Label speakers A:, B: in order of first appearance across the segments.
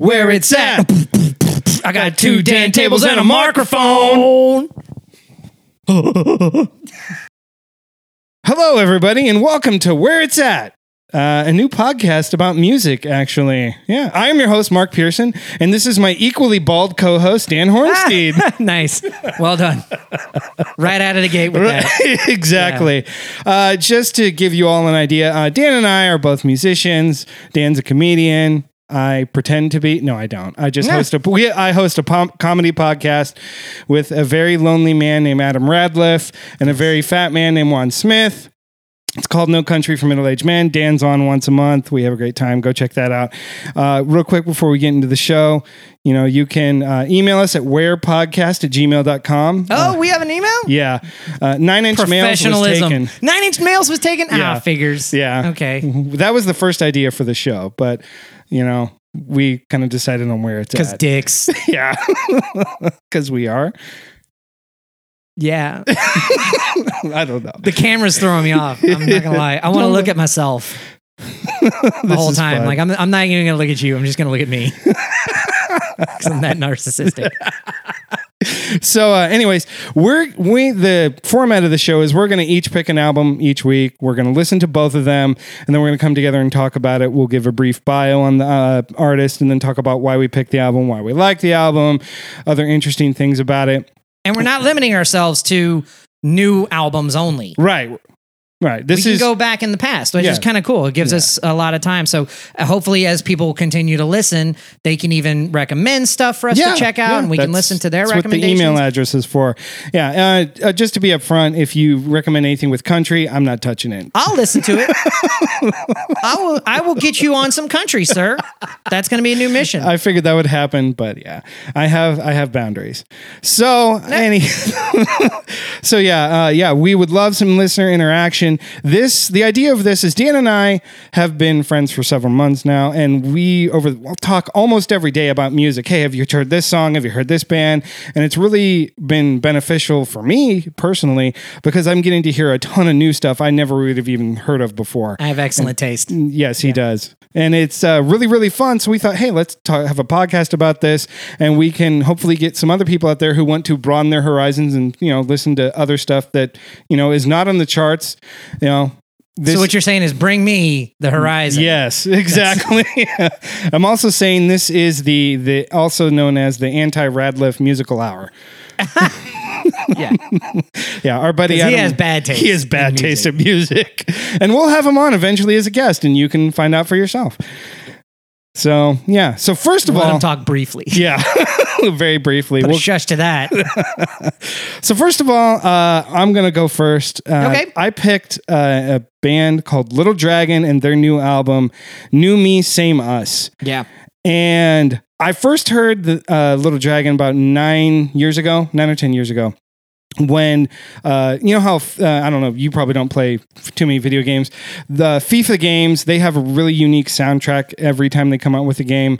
A: where it's at. I got two Dan tables and a microphone.
B: Hello, everybody, and welcome to Where It's At, uh, a new podcast about music, actually. Yeah, I'm your host, Mark Pearson, and this is my equally bald co host, Dan Hornstein.
A: nice. Well done. right out of the gate with that.
B: exactly. Uh, just to give you all an idea, uh, Dan and I are both musicians. Dan's a comedian. I pretend to be. No, I don't. I just
A: Yeah.
B: host a. We, I host a pom- comedy podcast with a very lonely man named Adam Radliff and a very fat man named Juan Smith. It's called No Country for Middle Aged Men. Dan's on once a month. We have a great time. Go check that out. Uh, real quick before we get into the show, you know, you can uh, email us at wherepodcast at gmail.com.
A: Oh, we have an email?
B: Yeah. Uh, Nine Inch Nails was taken.
A: Nine Inch Nails was taken?
B: Yeah.
A: Ah, figures.
B: Yeah.
A: Okay.
B: That was the first idea for the show, but, you know, we kind of decided on where it's
A: Because
B: at.
A: dicks.
B: yeah. Because we are.
A: Yeah.
B: I don't know.
A: The camera's throwing me off. I'm not gonna lie. I want to look at myself the whole time.
B: fun.
A: Like I'm, I'm not even gonna look at you. I'm just gonna look at me. 'Cause I'm that narcissistic.
B: So, uh, anyways, we're we the format of the show is we're going to each pick an album each week. We're going to listen to both of them, and then we're going to come together and talk about it. We'll give a brief bio on the uh, artist, and then talk about why we picked the album, why we like the album, other interesting things about it.
A: And we're not limiting ourselves to new albums only.
B: Right, right. This
A: we can
B: is
A: go back in the past, which
B: Yeah.
A: is kind of cool. It gives
B: Yeah.
A: us a lot of time. So uh, hopefully, as people continue to listen, they can even recommend stuff for us to check out,
B: yeah,
A: and we can listen to their
B: that's what the
A: recommendations.
B: email address is for. Yeah, uh, uh, just to be upfront, if you recommend anything with country, I'm not touching it.
A: I'll listen to it. I will. I will get you on some country, sir. That's going to be a new mission.
B: I figured that would happen, but yeah, I have I have boundaries. So any, so yeah, uh, yeah, we would love some listener interaction. This the idea of this is Dan and I have been friends for several months now, and we over we'll talk almost every day about music. Hey, have you heard this song? Have you heard this band? And it's really been beneficial for me personally because I'm getting to hear a ton of new stuff I never would have even heard of before.
A: I have excellent taste.
B: Yes, he does. And it's uh, really, really fun. So we thought, hey, let's talk, have a podcast about this, and we can hopefully get some other people out there who want to broaden their horizons and you know listen to other stuff that you know is not on the charts. You know, this,
A: so what you're saying is, bring me the horizon.
B: Yes, exactly. I'm also saying this is the the also known as the anti Radliff musical hour.
A: yeah.
B: Yeah, our buddy
A: 'Cause he has bad taste
B: He has bad
A: music.
B: taste in music, and we'll have him on eventually as a guest, and you can find out for yourself. So yeah. So first of
A: Let
B: all,
A: him talk briefly.
B: yeah, very briefly.
A: Put
B: We'll,
A: shush to that.
B: so first of all, uh, I'm gonna go first. Uh,
A: Okay.
B: I picked uh, a band called Little Dragon and their new album, "New Me, Same Us."
A: yeah.
B: And I first heard the uh, Little Dragon about nine years ago, nine or ten years ago. When uh, you know how uh, I don't know, you probably don't play too many video games. The FIFA games they have a really unique soundtrack every time they come out with a game,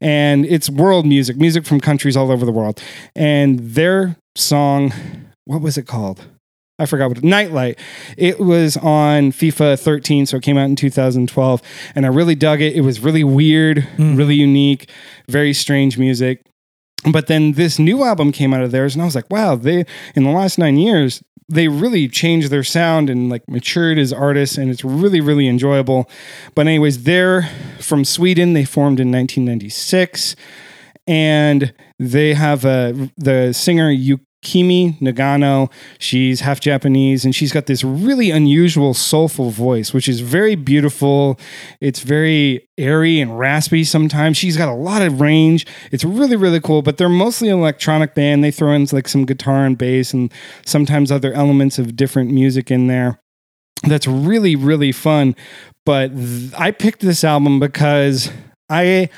B: and it's world music, music from countries all over the world. And their song, what was it called? I forgot what Nightlight. It was on FIFA 13, so it came out in 2012, and I really dug it. It was really weird, really unique, very strange music. But then this new album came out of theirs, and I was like, wow, they in the last nine years they really changed their sound and like matured as artists, and it's really really enjoyable. But anyways, they're from Sweden. They formed in 1996 and they have a the singer Yukimi Nagano. She's half Japanese and she's got this really unusual soulful voice, which is very beautiful. It's very airy and raspy sometimes. She's got a lot of range. It's really, really cool, but they're mostly an electronic band. They throw in like some guitar and bass and sometimes other elements of different music in there. That's really, really fun. But th- I picked this album because I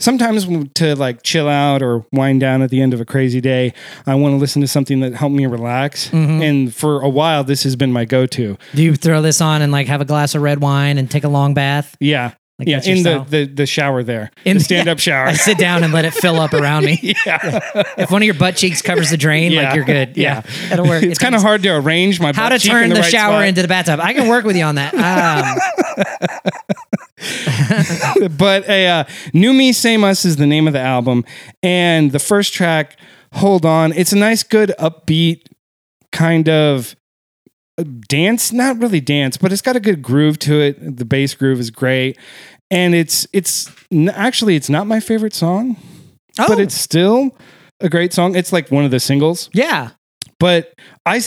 B: sometimes to like chill out or wind down at the end of a crazy day, I want to listen to something that helped me relax. Mm-hmm. And for a while, this has been my go-to.
A: Do you throw this on and like have a glass of red wine and take a long bath?
B: Yeah,
A: Like
B: Yeah, in the, the the shower there,
A: In
B: the stand up shower.
A: I sit down and let it fill up around me.
B: yeah,
A: If one of your butt cheeks covers the drain,
B: Yeah.
A: like you're good. Yeah,
B: Yeah.
A: that'll work.
B: it's kind of hard to arrange my
A: how
B: butt
A: to
B: cheek
A: turn
B: in
A: the,
B: the, right
A: shower
B: spot.
A: into the bathtub. I can work with you on that. Um,
B: but a uh, new me same us is the name of the album and the first track hold on it's a nice good upbeat kind of dance not really dance but it's got a good groove to it. The bass groove is great. And it's it's actually it's not my favorite song
A: oh,
B: but it's oh. still a great song. It's like one of the singles.
A: Yeah.
B: but i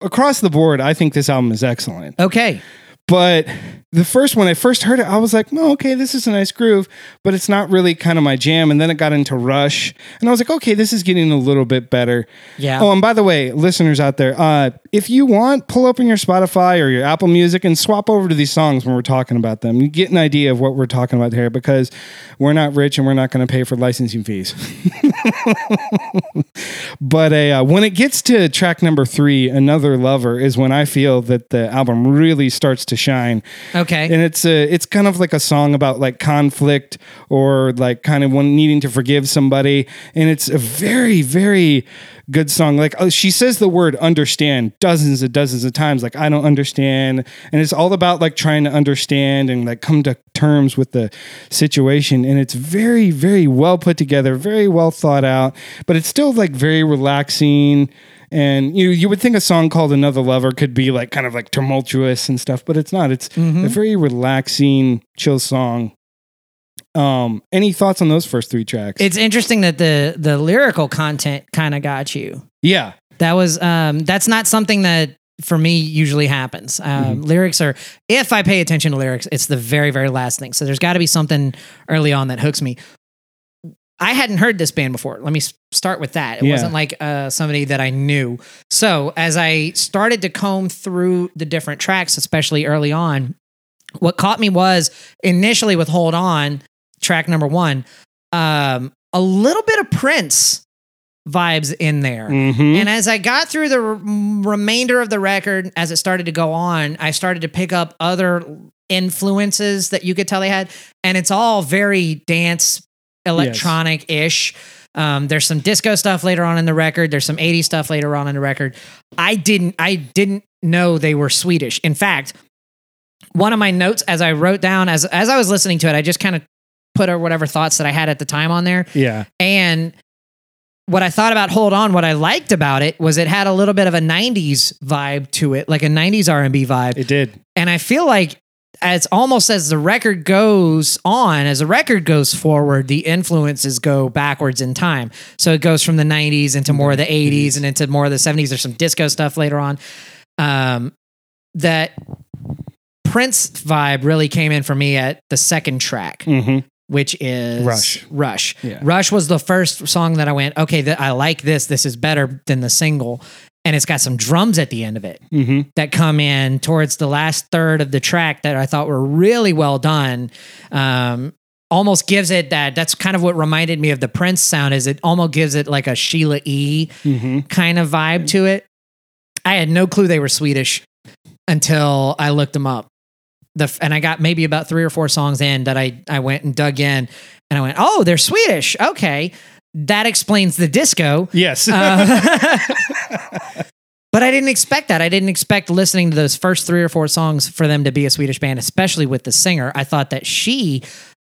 B: across the board i think this album is excellent.
A: Okay.
B: but the first when I first heard it, I was like, "No, okay, this is a nice groove, but it's not really kind of my jam." And then it got into Rush, and I was like, "Okay, this is getting a little bit better."
A: Yeah.
B: Oh, and by the way, listeners out there, uh, if you want, pull open your Spotify or your Apple Music and swap over to these songs when we're talking about them. You get an idea of what we're talking about here because we're not rich and we're not going to pay for licensing fees. but a, uh, when it gets to track number three, "Another Lover," is when I feel that the album really starts to shine
A: Okay.
B: And it's a it's kind of like a song about like conflict or like kind of one needing to forgive somebody. And it's a very very good song. Like oh, she says the word understand dozens and dozens of times like i don't understand. And it's all about like trying to understand and like come to terms with the situation. And it's very very well put together very well thought out but it's still like very relaxing and you you would think a song called Another Lover could be like kind of like tumultuous and stuff, but it's not. It's
A: Mhm.
B: a very relaxing, chill song. Um, any thoughts on those first three tracks?
A: It's interesting that the the lyrical content kind of got you.
B: yeah,
A: That was um that's not something that for me usually happens. Um, Lyrics are if I pay attention to lyrics, it's the very very last thing. So there's got to be something early on that hooks me. I hadn't heard this band before. Let me start with that. It
B: Yeah.
A: wasn't like uh, somebody that I knew. So as I started to comb through the different tracks, especially early on, what caught me was initially with "Hold On," track number one, um, a little bit of Prince vibes in there.
B: Mhm.
A: And as I got through the remainder of the record, as it started to go on, I started to pick up other influences that you could tell they had. And it's all very dance, electronic ish. Um, there's some disco stuff later on in the record. There's some 80s stuff later on in the record. I didn't I didn't know they were Swedish. In fact, one of my notes as I wrote down as as I was listening to it, I just kind of put or whatever thoughts that I had at the time on there.
B: yeah,
A: And what I thought about Hold On, what I liked about it was it had a little bit of a 90s vibe to it, like a 90s R&B vibe.
B: it did.
A: And I feel like as almost as the record goes on, as the record goes forward, the influences go backwards in time. So it goes from the 90s into more of the 80s and into more of the 70s. There's some disco stuff later on. Um, that Prince vibe really came in for me at the second track
B: hmm
A: which is
B: Rush.
A: Rush.
B: Yeah.
A: Rush was the first song that I went, okay, th- I like this. This is better than the single. And it's got some drums at the end of it
B: hmm
A: that come in towards the last third of the track that I thought were really well done. Um, almost gives it that. That's kind of what reminded me of the Prince sound. Is it almost gives it like a Sheila E
B: hmm
A: kind of vibe to it. I had no clue they were Swedish until I looked them up. The and I got maybe about three or four songs in that I I went and dug in and I went, oh, they're Swedish. Okay, that explains the disco.
B: Yes.
A: Uh, but I didn't expect that. I didn't expect listening to those first three or four songs for them to be a Swedish band, especially with the singer. I thought that she,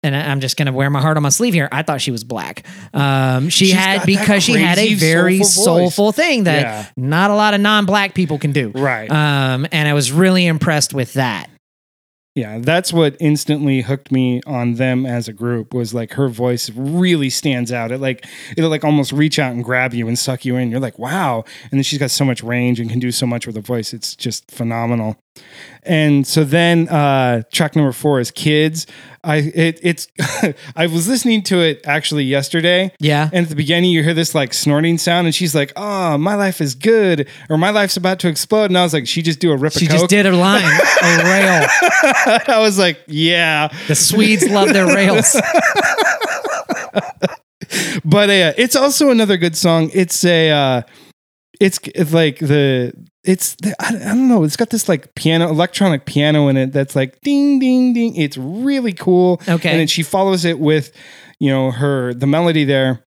A: and I'm just going to wear my heart on my sleeve here. I thought she was black. Um, she
B: She's
A: had because she had a very
B: soulful
A: soulful, thing that
B: Yeah.
A: not a lot of non-black people can do.
B: right.
A: Um, and I was really impressed with that.
B: Yeah, that's what instantly hooked me on them as a group was like her voice really stands out. It like it'll like almost reach out and grab you and suck you in. You're like, wow. And then she's got so much range and can do so much with her voice. It's just phenomenal. And so then uh track number four is Kids. I it, it's I was listening to it actually yesterday.
A: Yeah.
B: And at the beginning, you hear this like snorting sound, and she's like, "Oh, my life is good," or "My life's about to explode." And I was like, "She just do a rip
A: She just
B: coke."
A: did her line, a rail.
B: I was like, "Yeah,"
A: The Swedes love their rails.
B: but uh, it's also another good song. It's a uh, it's it's like the it's the, I, I don't know it's got this like piano electronic piano in it that's like ding ding ding. It's really cool.
A: Okay.
B: and then she follows it with you know her the melody there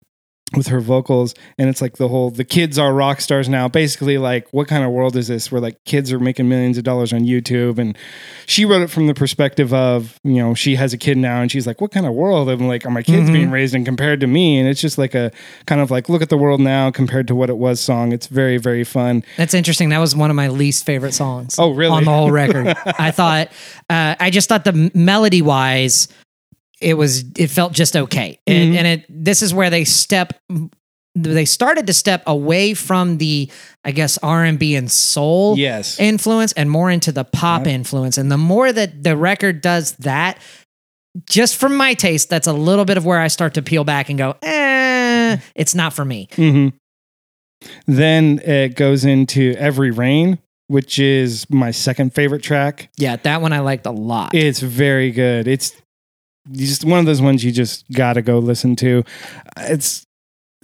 B: with her vocals and it's like the whole the kids are rock stars now basically like what kind of world is this where like kids are making millions of dollars on youtube and she wrote it from the perspective of you know she has a kid now and she's like what kind of world and like are my kids
A: Mhm.
B: being raised in compared to me and it's just like a kind of like look at the world now compared to what it was song it's very very fun
A: That's interesting. That was one of my least favorite songs.
B: Oh, really?
A: On the whole record, I thought. Uh, I just thought the melody wise, it was. It felt just okay, and,
B: Mhm.
A: and it. This is where they step. They started to step away from the, I guess, R and B and soul
B: yes
A: influence and more into the pop
B: Yep.
A: influence. And the more that the record does that, just from my taste, that's a little bit of where I start to peel back and go, eh, it's not for me.
B: hmm Then it goes into Every Rain, which is my second favorite track.
A: Yeah, that one I liked a lot.
B: It's very good. It's just one of those ones you just got to go listen to. It's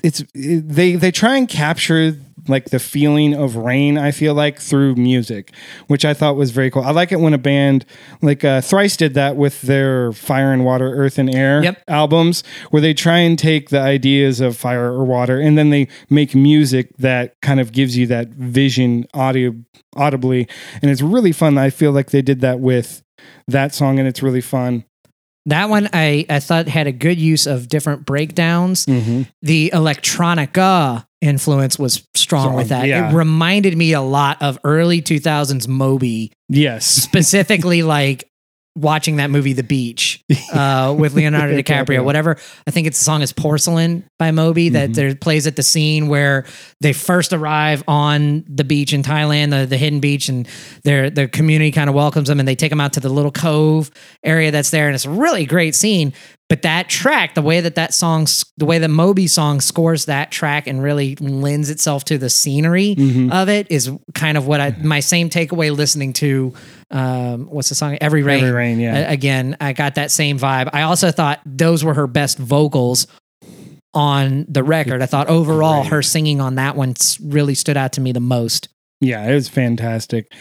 B: it's it- they they try and capture like the feeling of rain i feel like through music which i thought was very cool i like it when a band like uh, thrice did that with their fire and water earth and air
A: Yep.
B: albums where they try and take the ideas of fire or water and then they make music that kind of gives you that vision audio audibly and it's really fun i feel like they did that with that song and it's really fun
A: That one I, I thought had a good use of different breakdowns.
B: mm-hmm.
A: The electronica influence was strong with that.
B: yeah.
A: It reminded me a lot of early 2000s Moby,
B: yes
A: specifically like watching that movie The Beach uh, with Leonardo DiCaprio. Whatever. I think it's the song is Porcelain by Moby that
B: Mhm.
A: there plays at the scene where they first arrive on the beach in Thailand, the, the hidden beach, and their the community kind of welcomes them and they take them out to the little cove area that's there. And it's a really great scene. But that track, the way that that song, the way the Moby song scores that track and really lends itself to the scenery
B: Mhm.
A: of it is kind of what I, my same takeaway listening to, um, what's the song? Every Rain.
B: Every Rain, yeah.
A: A- again, I got that same vibe. I also thought those were her best vocals on the record. I thought overall her singing on that one really stood out to me the most.
B: Yeah, it was fantastic.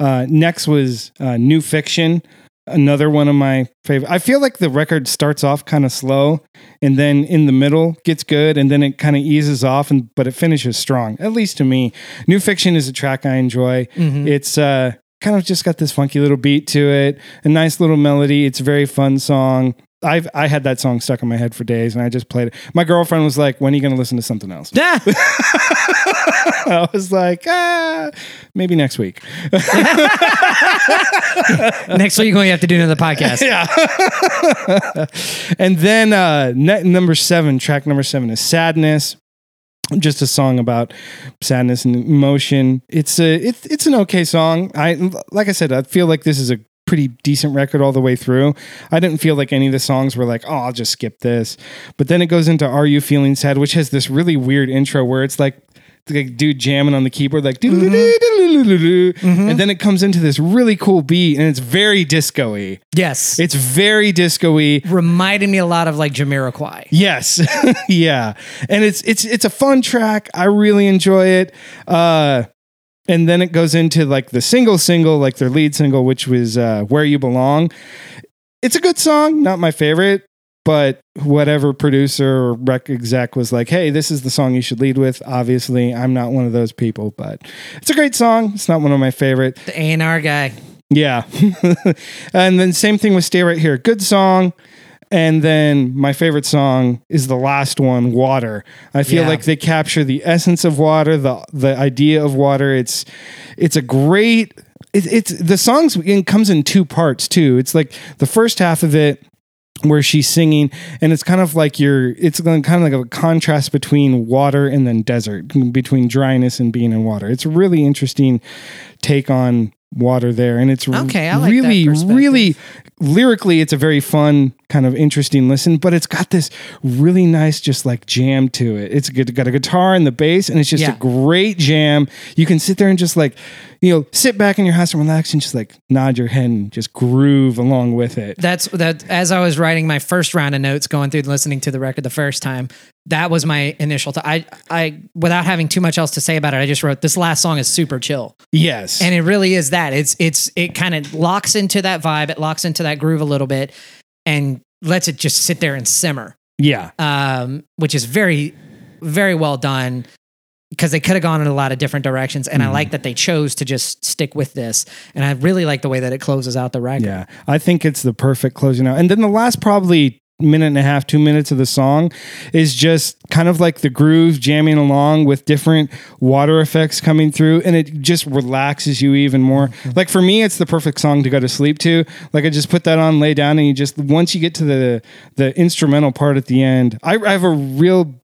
B: Uh, next was uh, New Fiction, another one of my favorite. I feel like the record starts off kind of slow, and then in the middle gets good, and then it kind of eases off, and but it finishes strong. At least to me, New Fiction is a track I enjoy.
A: Mhm.
B: It's uh, kind of just got this funky little beat to it, a nice little melody. It's a very fun song. I've I had that song stuck in my head for days, and I just played it. My girlfriend was like, "When are you going to listen to something else?"
A: Yeah.
B: I was like, ah, maybe next week.
A: Next week you're going to have to do another podcast.
B: yeah. and then uh, number seven, track number seven is Sadness. Just a song about sadness and emotion. It's a it's it's an okay song. I like I said, I feel like this is a pretty decent record all the way through. I didn't feel like any of the songs were like, oh, I'll just skip this. But then it goes into Are You Feeling Sad, which has this really weird intro where it's like the dude jamming on the keyboard, like and then it comes into this really cool beat and it's very disco-y.
A: Yes.
B: It's very disco-y.
A: reminded me a lot of like Jamiroquai.
B: Yes. yeah. And it's it's it's a fun track. I really enjoy it. Uh and then it goes into like the single single, like their lead single, which was uh Where You Belong. It's a good song, not my favorite, but whatever producer or rec exec was like, hey, this is the song you should lead with. Obviously, I'm not one of those people, but it's a great song. It's not one of my favorite.
A: The A&R guy.
B: Yeah. and then same thing with Stay Right Here. Good song. And then my favorite song is the last one, Water. I feel
A: Yeah.
B: like they capture the essence of water, the the idea of water. It's it's a great it, it's the songs it comes in two parts too. It's like the first half of it where she's singing and it's kind of like you're it's kind of like a contrast between water and then desert between dryness and being in water it's a really interesting take on water there and it's
A: Okay, like
B: really really lyrically it's a very fun kind of interesting listen but it's got this really nice just like jam to it it's good got a guitar and the bass and it's just
A: Yeah.
B: a great jam you can sit there and just like you know sit back in your house and relax and just like nod your head and just groove along with it
A: That's that. As I was writing my first round of notes, going through listening to the record the first time, that was my initial. Th- I I without having too much else to say about it, I just wrote this last song is super chill,
B: Yes.
A: and it really is that. It's it's it kind of locks into that vibe, it locks into that groove a little bit, and lets it just sit there and simmer,
B: yeah.
A: um, which is very very well done. Because they could have gone in a lot of different directions, and I
B: Mhm.
A: like that they chose to just stick with this. And I really like the way that it closes out the record.
B: Yeah. I think it's the perfect closing out. And then the last probably minute and a half, two minutes of the song is just kind of like the groove jamming along with different water effects coming through and it just relaxes you even more. Mm-hmm. Like for me, it's the perfect song to go to sleep to. Like I just put that on, lay down, and you just once you get to the the instrumental part at the end, I, I have a real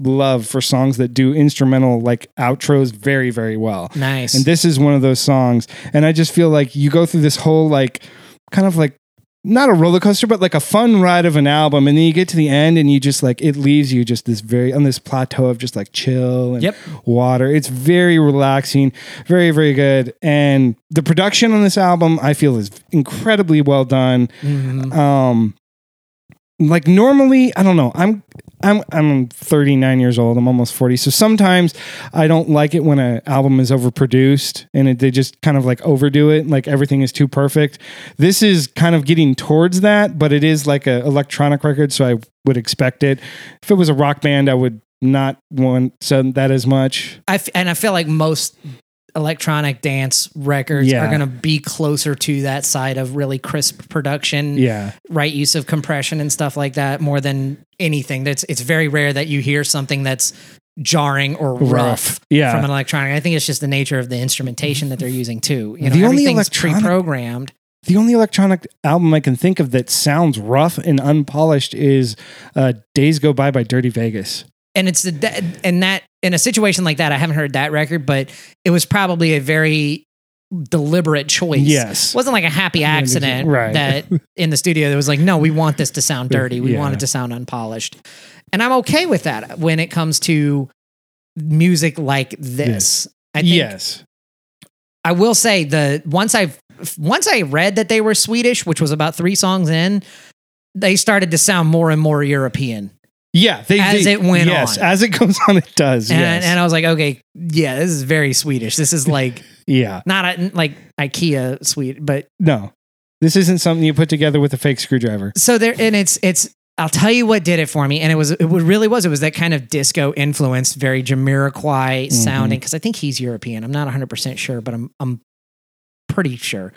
B: love for songs that do instrumental like outros very, very well.
A: Nice.
B: And this is one of those songs. And I just feel like you go through this whole like kind of like not a roller coaster, but like a fun ride of an album, and then you get to the end, and you just like it leaves you just this very on this plateau of just like chill and
A: Yep.
B: water. It's very relaxing, very very good, and the production on this album I feel is incredibly well done.
A: Mhm.
B: Um, like normally, I don't know. I'm I'm I'm 39 years old. I'm almost 40. So sometimes I don't like it when an album is overproduced and it, they just kind of like overdo it. Like everything is too perfect. This is kind of getting towards that, but it is like a electronic record, so I would expect it. If it was a rock band, I would not want so that as much.
A: I f- and I feel like most electronic dance records
B: Yeah.
A: are going to be closer to that side of really crisp production,
B: Yeah.
A: right use of compression and stuff like that more than anything. That's it's very rare that you hear something that's jarring or rough,
B: Rough. Yeah.
A: from an electronic. I think it's just the nature of the instrumentation that they're using too. You know,
B: The only
A: everything's
B: electronic-
A: pre-programmed.
B: The only electronic album I can think of that sounds rough and unpolished is uh, "Days Go By" by Dirty Vegas.
A: and it's the and that in a situation like that, I haven't heard that record, but it was probably a very deliberate choice.
B: Yes.
A: It wasn't like a happy accident
B: Right.
A: that in the studio that was like, no, we want this to sound dirty. We
B: Yeah.
A: want it to sound unpolished. And I'm okay with that when it comes to music like this. I think
B: yes.
A: I will say the once I once I read that they were Swedish, which was about three songs in, they started to sound more and more European.
B: Yeah. They,
A: As
B: they-
A: it went
B: yes,
A: on.
B: as it goes on, it does.
A: And,
B: yes.
A: and I was like, okay, yeah, this is very Swedish. This is like
B: yeah.
A: not a, like IKEA sweet, but
B: No, this isn't something you put together with a fake screwdriver.
A: so there and it's it's I'll tell you what did it for me, and it was it really was it was that kind of disco influence, very Jamiroquai mm-hmm. sounding because I think he's European. I'm not 100 percent sure, but I'm I'm pretty sure.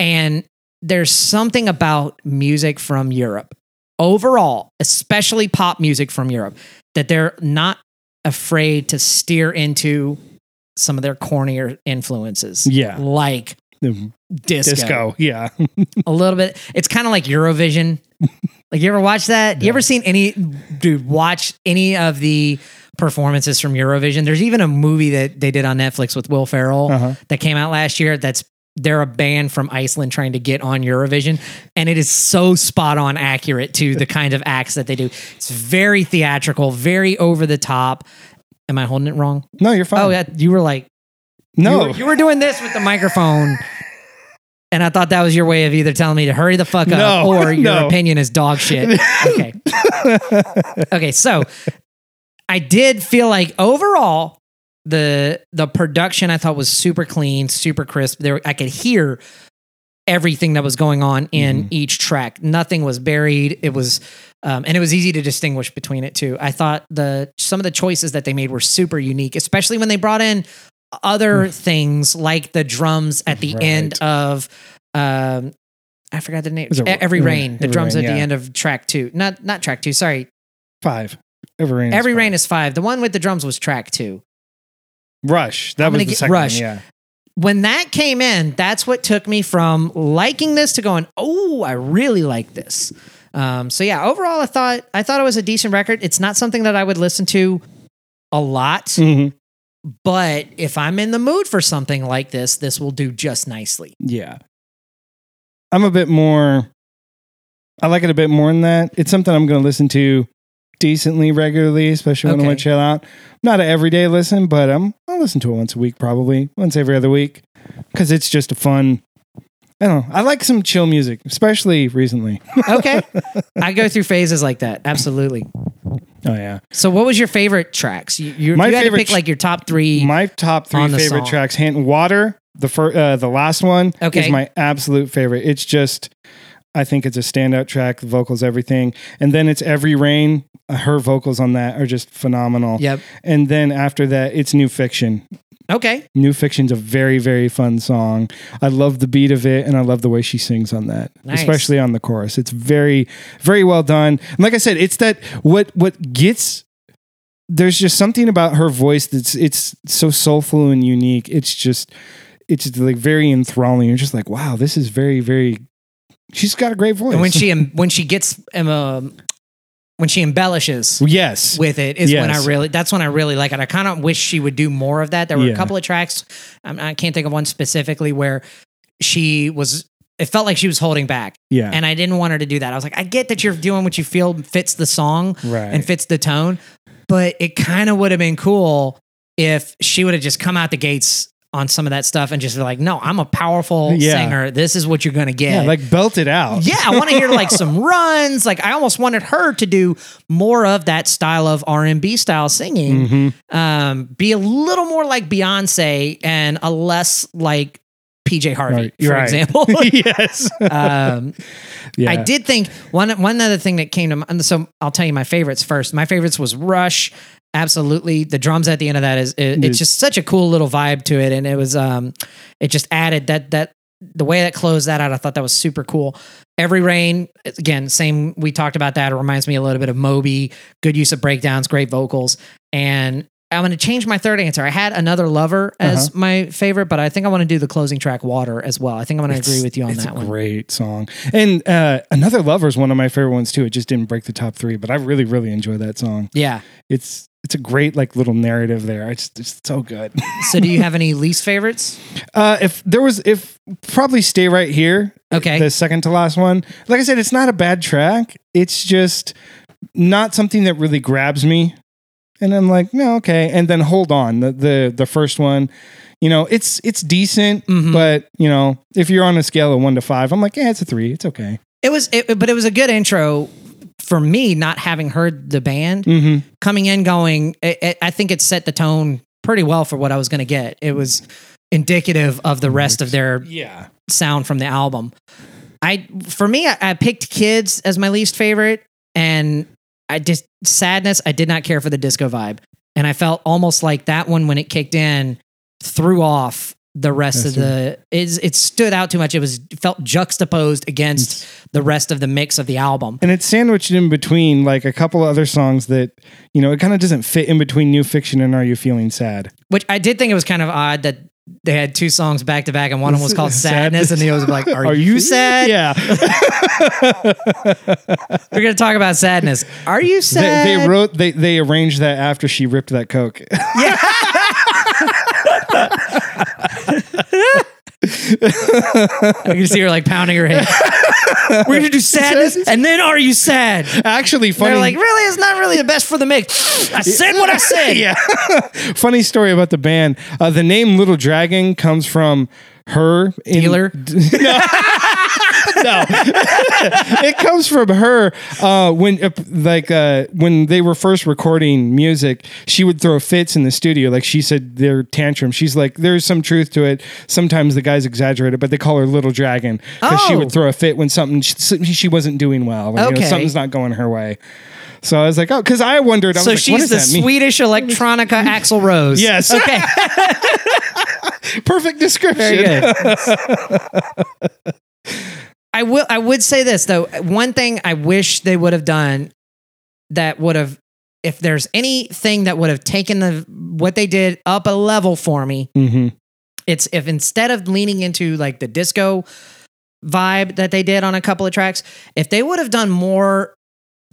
A: And there's something about music from Europe overall, especially pop music from Europe, that they're not afraid to steer into some of their cornier influences.
B: Yeah.
A: Like disco.
B: Disco. Yeah.
A: A little bit. It's kind of like Eurovision. like you ever watch that? You ever seen any dude watch any of the performances from Eurovision? There's even a movie that they did on Netflix with Will Ferrell
B: Uh-huh.
A: that came out last year that's they're a band from Iceland trying to get on Eurovision and it is so spot on accurate to the kind of acts that they do. It's very theatrical, very over the top. Am I holding it wrong?
B: No, you're fine.
A: Oh, yeah, you were like
B: no.
A: you were, you were doing this with the microphone. And I thought that was your way of either telling me to hurry the fuck up
B: No,
A: or your
B: no.
A: opinion is dog shit. Okay. okay, so I did feel like overall the the production I thought was super clean, super crisp. There I could hear everything that was going on in
B: Mhm.
A: each track. Nothing was buried. It was um, and it was easy to distinguish between it too. I thought the some of the choices that they made were super unique, especially when they brought in other things like the drums at the
B: Right.
A: end of um I forgot the name.
B: It-
A: Every Rain. The drums
B: Rain,
A: at the end of track two. Not not track two. Sorry.
B: five. Every rain. is
A: Every
B: five.
A: Rain is five. The one with the drums was track two.
B: Rush. That
A: I'm
B: was the second
A: Rush.
B: one. Yeah.
A: When that came in, that's what took me from liking this to going, oh, I really like this. Um, so yeah, overall, I thought I thought it was a decent record. It's not something that I would listen to a lot,
B: Mhm.
A: but if I'm in the mood for something like this, this will do just nicely.
B: Yeah. I'm a bit more. I like it a bit more than that. It's something I'm going to listen to decently regularly, especially when I
A: Okay.
B: want to chill out. Not an everyday listen, but um, I'll listen to it once a week, probably once every other week, because it's just a fun. I don't know. I like some chill music, especially recently.
A: Okay, I go through phases like that. Absolutely.
B: Oh yeah.
A: So, what was your favorite tracks? You, you,
B: My
A: you had to pick like your top three.
B: My top three favorite
A: song.
B: tracks: "Hand Water," the first, uh, the last one
A: Okay.
B: is my absolute favorite. It's just, I think it's a standout track. The vocals, everything, and then it's "Every Rain." Her vocals on that are just phenomenal.
A: yep.
B: And then after that, it's "New Fiction."
A: Okay.
B: New Fiction's a very, very fun song. I love the beat of it and I love the way she sings on that.
A: Nice.
B: Especially on the chorus. It's very, very well done. And like I said, it's that what what gets there's just something about her voice that's it's so soulful and unique. It's just it's like very enthralling. You're just like, wow, this is very, very she's got a great voice.
A: And when she when she gets um, when she embellishes
B: Yes.
A: with it is when I really that's when I really like it. I kind of wish she would do more of that. There were
B: Yeah.
A: a couple of tracks um, I can't think of one specifically where she was it felt like she was holding back
B: Yeah.
A: and I didn't want her to do that. I was like I get that you're doing what you feel fits the song
B: right.
A: and fits the tone, but it kind of would have been cool if she would have just come out the gates on some of that stuff and just like, "No, I'm a powerful
B: Yeah.
A: singer. This is what you're to get."
B: yeah, like belt it out.
A: Yeah, I want to hear like some runs. Like I almost wanted her to do more of that style of R and B style singing.
B: Mhm.
A: Um, be a little more like Beyonce and a less like PJ Harvey,
B: Right,
A: for
B: right.
A: example.
B: yes.
A: um,
B: yeah.
A: I did think one one other thing that came to mind. So I'll tell you my favorites first. My favorites was Rush. Absolutely, the drums at the end of that is it, it's just such a cool little vibe to it, and it was um, it just added that that the way that closed that out. I thought that was super cool. Every rain again, same. We talked about that. It reminds me a little bit of Moby. Good use of breakdowns, great vocals, and I'm going to change my third answer. I had another lover as
B: Uh-huh.
A: my favorite, but I think I want to do the closing track, Water, as well. I think I'm going to agree with you on that
B: a
A: one.
B: Great song. And uh, Another Lover is one of my favorite ones too. It just didn't break the top three, but I really, really enjoy that song.
A: Yeah.
B: It's it's a great like little narrative there. It's it's so good.
A: So, do you have any least favorites?
B: Uh, if there was, if probably stay right here.
A: Okay.
B: The second to last one. Like I said, it's not a bad track. It's just not something that really grabs me. And I'm like, no, okay. And then hold on. The the the first one, you know, it's it's decent,
A: Mhm.
B: but you know, if you're on a scale of one to five, I'm like, yeah, it's a three. It's okay.
A: It was, it, but it was a good intro for me, not having heard the band
B: Mm-hmm.
A: coming in, going. It, it, I think it set the tone pretty well for what I was going to get. It was indicative of the rest of their
B: Yeah.
A: sound from the album. I, for me, I, I picked Kids as my least favorite, and I just sadness. I did not care for the disco vibe, and I felt almost like that one when it kicked in threw off the rest
B: That's
A: of the. It's, it stood out too much. It was felt juxtaposed against the rest of the mix of the album.
B: And it's sandwiched in between like a couple other songs that, you know, it kind of doesn't fit in between New Fiction and Are You Feeling Sad?
A: Which I did think it was kind of odd that they had two songs back to back, and one of them was called
B: Sadness.
A: Sadness, and the other was like, "Are, you sad?"
B: Yeah.
A: We're gonna talk about sadness. Are you sad?
B: they wrote, they, they arranged that after she ripped that Coke.
A: I can see her like pounding her head. We're gonna do sadness, and then are you sad?
B: Actually, funny.
A: They're like, really? It's not really the best for the mix. I said what I said.
B: yeah. funny story about the band. Uh, the name Little Dragon comes from her in-
A: Dealer.
B: no, it comes from her. Uh, when uh, like uh, when they were first recording music, she would throw fits in the studio. Like she said, their tantrum. She's like, there's some truth to it. Sometimes the guys exaggerate it, but they call her Little Dragon because she
A: Oh.
B: would throw a fit when something she, she wasn't doing well. When, you know,
A: Okay.
B: something's not going her way. So I was like, oh, because I wondered. I
A: So
B: was like, what
A: she's the? Swedish electronica Axl Rose.
B: Yes.
A: Okay.
B: Perfect description.
A: I will. I would say this though. One thing I wish they would have done that would have, if there's anything that would have taken the what they did up a level for me,
B: hmm
A: it's if instead of leaning into like the disco vibe that they did on a couple of tracks, if they would have done more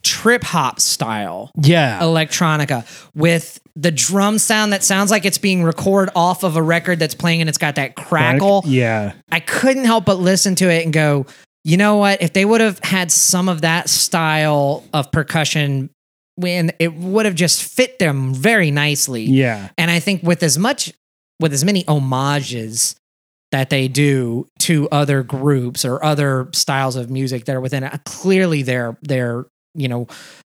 A: trip hop style
B: Yeah.
A: electronica with the drum sound that sounds like it's being recorded off of a record that's playing and it's got that crackle.
B: Yeah.
A: I couldn't help but listen to it and go, you know what? If they would have had some of that style of percussion, when it would have just fit them very nicely.
B: Yeah.
A: And I think with as much, with as many homages that they do to other groups or other styles of music that are within it, clearly they're they're you know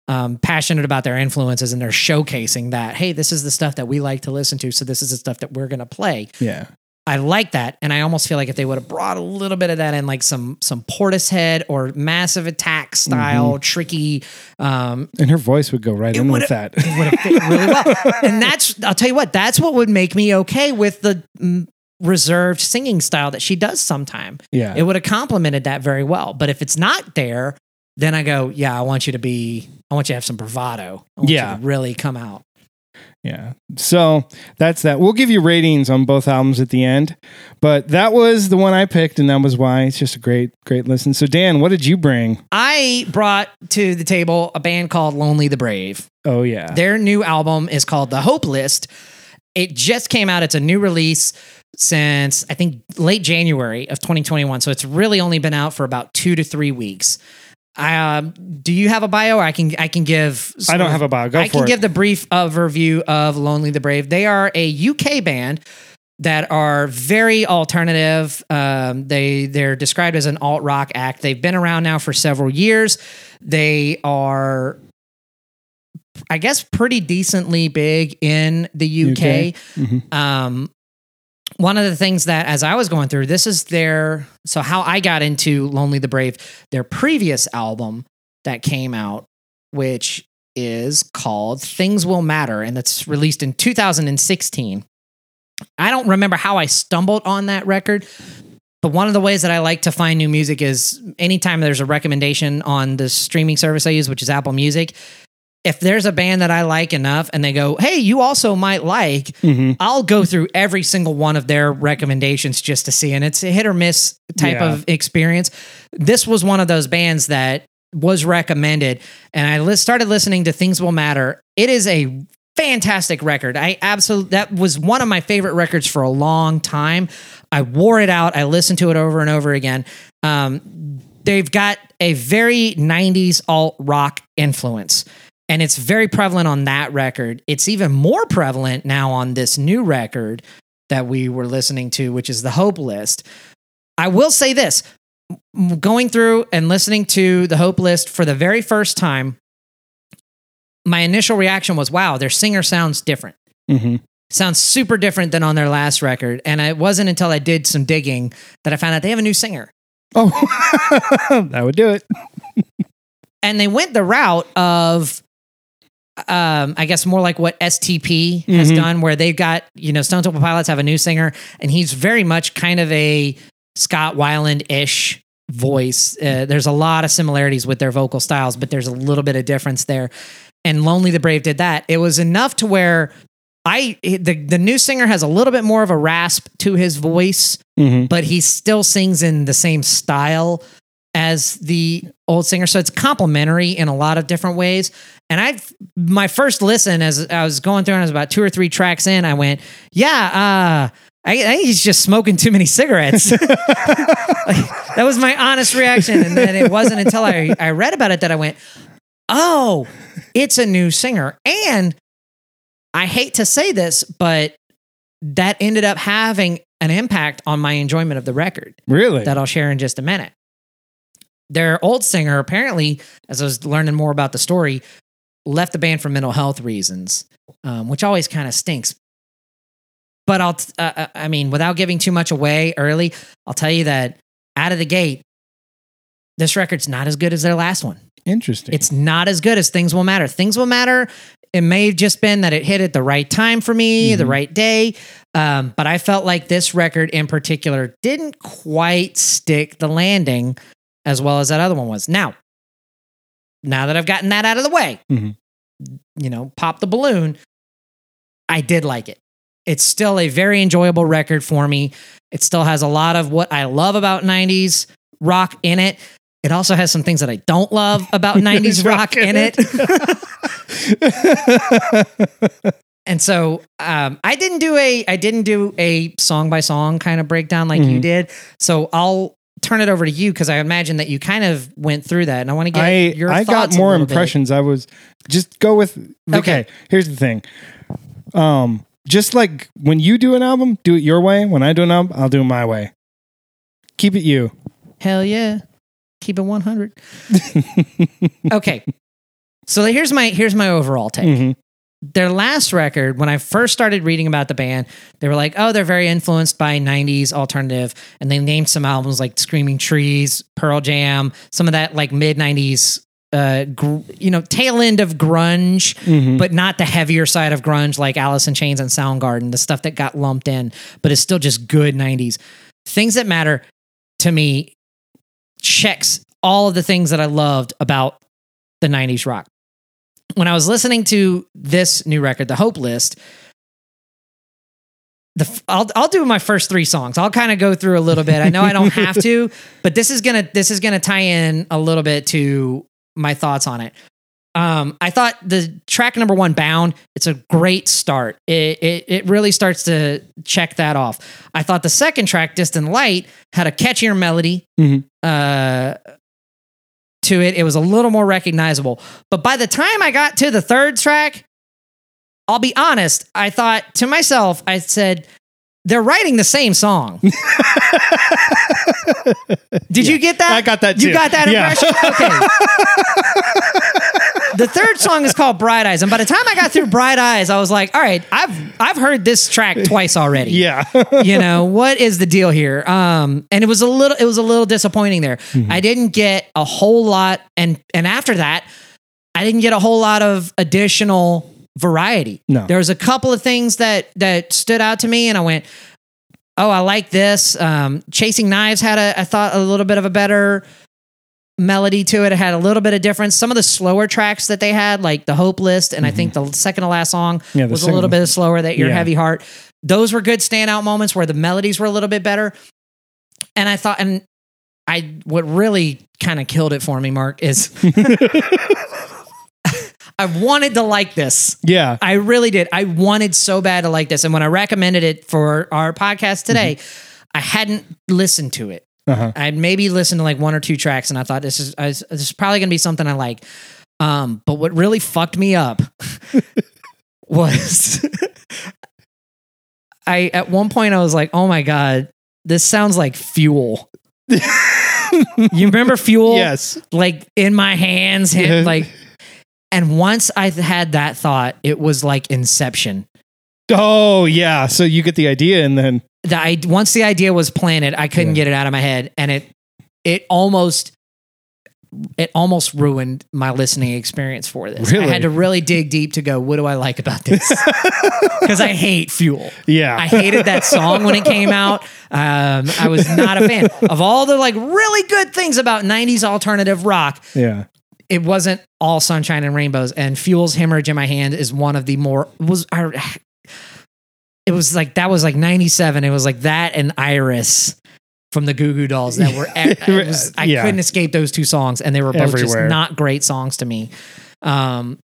A: um, passionate about their influences and they're showcasing that. Hey, this is the stuff that we like to listen to, so this is the stuff that we're gonna play.
B: Yeah.
A: I like that, and I almost feel like if they would have brought a little bit of that in, like some some Portishead or Massive Attack style,
B: Mm-hmm.
A: Tricky, um,
B: And her voice would go right in with that.
A: it would have fit really well. And that's I'll tell you what, that's what would make me okay with the mm, reserved singing style that she does sometime.
B: yeah.
A: It would have complemented that very well. But if it's not there, then I go, yeah, I want you to be, I want you to have some bravado. I want
B: Yeah.
A: you to really come out.
B: Yeah. So that's that. We'll give you ratings on both albums at the end, but that was the one I picked, and that was why it's just a great, great listen. So, Dan, what did you bring?
A: I brought to the table a band called Lonely the Brave.
B: Oh, yeah.
A: Their new album is called The Hope List. It just came out. It's a new release since I think late January of 2021. So it's really only been out for about two to three weeks. Um, do you have a bio? I can I can give.
B: I don't have a bio. Go
A: I can
B: it.
A: give the brief overview of Lonely the Brave. They are a UK band that are very alternative. Um, they they're described as an alt rock act. They've been around now for several years. They are, I guess, pretty decently big in the UK.
B: Mhm.
A: Um, one of the things that as I was going through, this is their so how I got into Lonely the Brave, their previous album that came out, which is called Things Will Matter, and it's released in 2016. I don't remember how I stumbled on that record, but one of the ways that I like to find new music is anytime there's a recommendation on the streaming service I use, which is Apple Music. If there's a band that I like enough and they go, hey, you also might like,
B: Mhm.
A: I'll go through every single one of their recommendations just to see. And it's a hit or miss type
B: Yeah.
A: of experience. This was one of those bands that was recommended. And I li- started listening to Things Will Matter. It is a fantastic record. I absolutely, that was one of my favorite records for a long time. I wore it out. I listened to it over and over again. Um, they've got a very 90s alt rock influence and it's very prevalent on that record. It's even more prevalent now on this new record that we were listening to, which is the Hope List. I will say this going through and listening to the Hope List for the very first time, my initial reaction was, wow, their singer sounds different.
B: Mhm.
A: Sounds super different than on their last record. And it wasn't until I did some digging that I found out they have a new singer.
B: Oh, that would do it.
A: and they went the route of um i guess more like what stp has
B: Mhm.
A: done where they've got you know stone temple pilots have a new singer and he's very much kind of a scott weiland-ish voice. Uh, there's a lot of similarities with their vocal styles but there's a little bit of difference there. And lonely the brave did that. It was enough to where i the, the new singer has a little bit more of a rasp to his voice
B: hmm
A: but he still sings in the same style as the old singer. So it's complementary in a lot of different ways. And I, my first listen as I was going through, and I was about two or three tracks in, I went, yeah, uh, I, I think he's just smoking too many cigarettes. Like, that was my honest reaction. And then it wasn't until I, I read about it that I went, oh, it's a new singer. And I hate to say this, but that ended up having an impact on my enjoyment of the record
B: Really?
A: that I'll share in just a minute. Their old singer, apparently, as I was learning more about the story, left the band for mental health reasons, um, which always kind of stinks. But I'll, t- uh, uh, I mean, without giving too much away early, I'll tell you that out of the gate, this record's not as good as their last one.
B: Interesting.
A: It's not as good as Things Will Matter. Things Will Matter. It may have just been that it hit at the right time for me, the
B: Mhm.
A: right day. Um, but I felt like this record in particular didn't quite stick the landing as well as that other one was. Now, now that I've gotten that out of the way,
B: Mhm.
A: you know, pop the balloon, I did like it. It's still a very enjoyable record for me. It still has a lot of what I love about 90s rock in it. It also has some things that I don't love about 90s rock in it. and so um, I didn't do a I didn't do a song by song kind of breakdown like you
B: Mhm.
A: did. So I'll turn it over to you because I imagine that you kind of went through that, and I want to get
B: I
A: your
B: I got more
A: little bit.
B: impressions. I was just go with okay.
A: Okay.
B: Here's the thing. Um, just like when you do an album, do it your way. When I do an album, I'll do it my way. Keep it you.
A: Hell yeah, keep it one hundred. okay, So here's my here's my overall take.
B: Mhm.
A: Their last record, when I first started reading about the band, they were like, "Oh, they're very influenced by '90s alternative," and they named some albums like "Screaming Trees," "Pearl Jam," some of that like mid '90s, uh, gr- you know, tail end of grunge,
B: Mhm.
A: but not the heavier side of grunge like Alice in Chains and Soundgarden, the stuff that got lumped in, but it's still just good '90s. Things that matter to me checks all of the things that I loved about the 90s rock. When I was listening to this new record, The Hope List, the I'll I'll do my first 3 songs. I'll kind of go through a little bit. I know I don't have to, but this is going to this is to tie in a little bit to my thoughts on it. Um, I thought the track number one, "Bound," it's a great start. It, it it really starts to check that off. I thought the second track, "Distant Light," had a catchier melody.
B: Mhm.
A: Uh, to it, it was a little more recognizable. But by the time I got to the third track, I'll be honest, I thought to myself, I said, "They're writing the same song." Did you get that?
B: I got that
A: You got that
B: Yeah.
A: impression? Okay. The third song is called Bright Eyes, and by the time I got through Bright Eyes, I was like, "All right, I've I've heard this track twice already."
B: Yeah.
A: you know what is the deal here? Um, and it was a little it was a little disappointing there.
B: Mhm.
A: I didn't get a whole lot, and and after that, I didn't get a whole lot of additional variety.
B: No.
A: There was a couple of things that that stood out to me, and I went, "Oh, I like this." Um, Chasing Knives had a I thought a little bit of a better melody to it. It had a little bit of difference. Some of the slower tracks that they had, like the Hope List, and I think the second to last song
B: Mm-hmm. Yeah,
A: was a little bit slower. That Your
B: Yeah.
A: Heavy Heart, those were good standout moments where the melodies were a little bit better. And I thought, and I what really kind of killed it for me, Mark, is I wanted to like this.
B: yeah.
A: I really did. I wanted so bad to like this. And when I recommended it for our podcast today,
B: Mm-hmm.
A: I hadn't listened to it.
B: Uh-huh.
A: I'd maybe listened to like one or two tracks, and I thought this is I was- this is probably gonna be something I like. Um, but what really fucked me up was I at one point I was like, oh my god, this sounds like fuel. You remember fuel?
B: yes.
A: Like in my hands,
B: Yeah.
A: like. And once I had that thought, it was like Inception.
B: Oh, yeah. So you get the idea and then
A: the I once the idea was planted, I couldn't
B: Yeah.
A: get it out of my head, and it it almost it almost ruined my listening experience for this.
B: Really?
A: I had to really dig deep to go, what do I like about this? Because I hate Fuel.
B: yeah.
A: I hated that song when it came out. Um, I was not a fan of all the like really good things about '90s alternative rock.
B: yeah.
A: It wasn't all sunshine and rainbows. And Fuel's "Hemorrhage in My Hand" is one of the more was. I, it was like that was like '97. It was like that and Iris from the Goo Goo Dolls that were. was- I
B: Yeah.
A: couldn't escape those two songs, and they were both
B: Everywhere.
A: just not great songs to me. Um,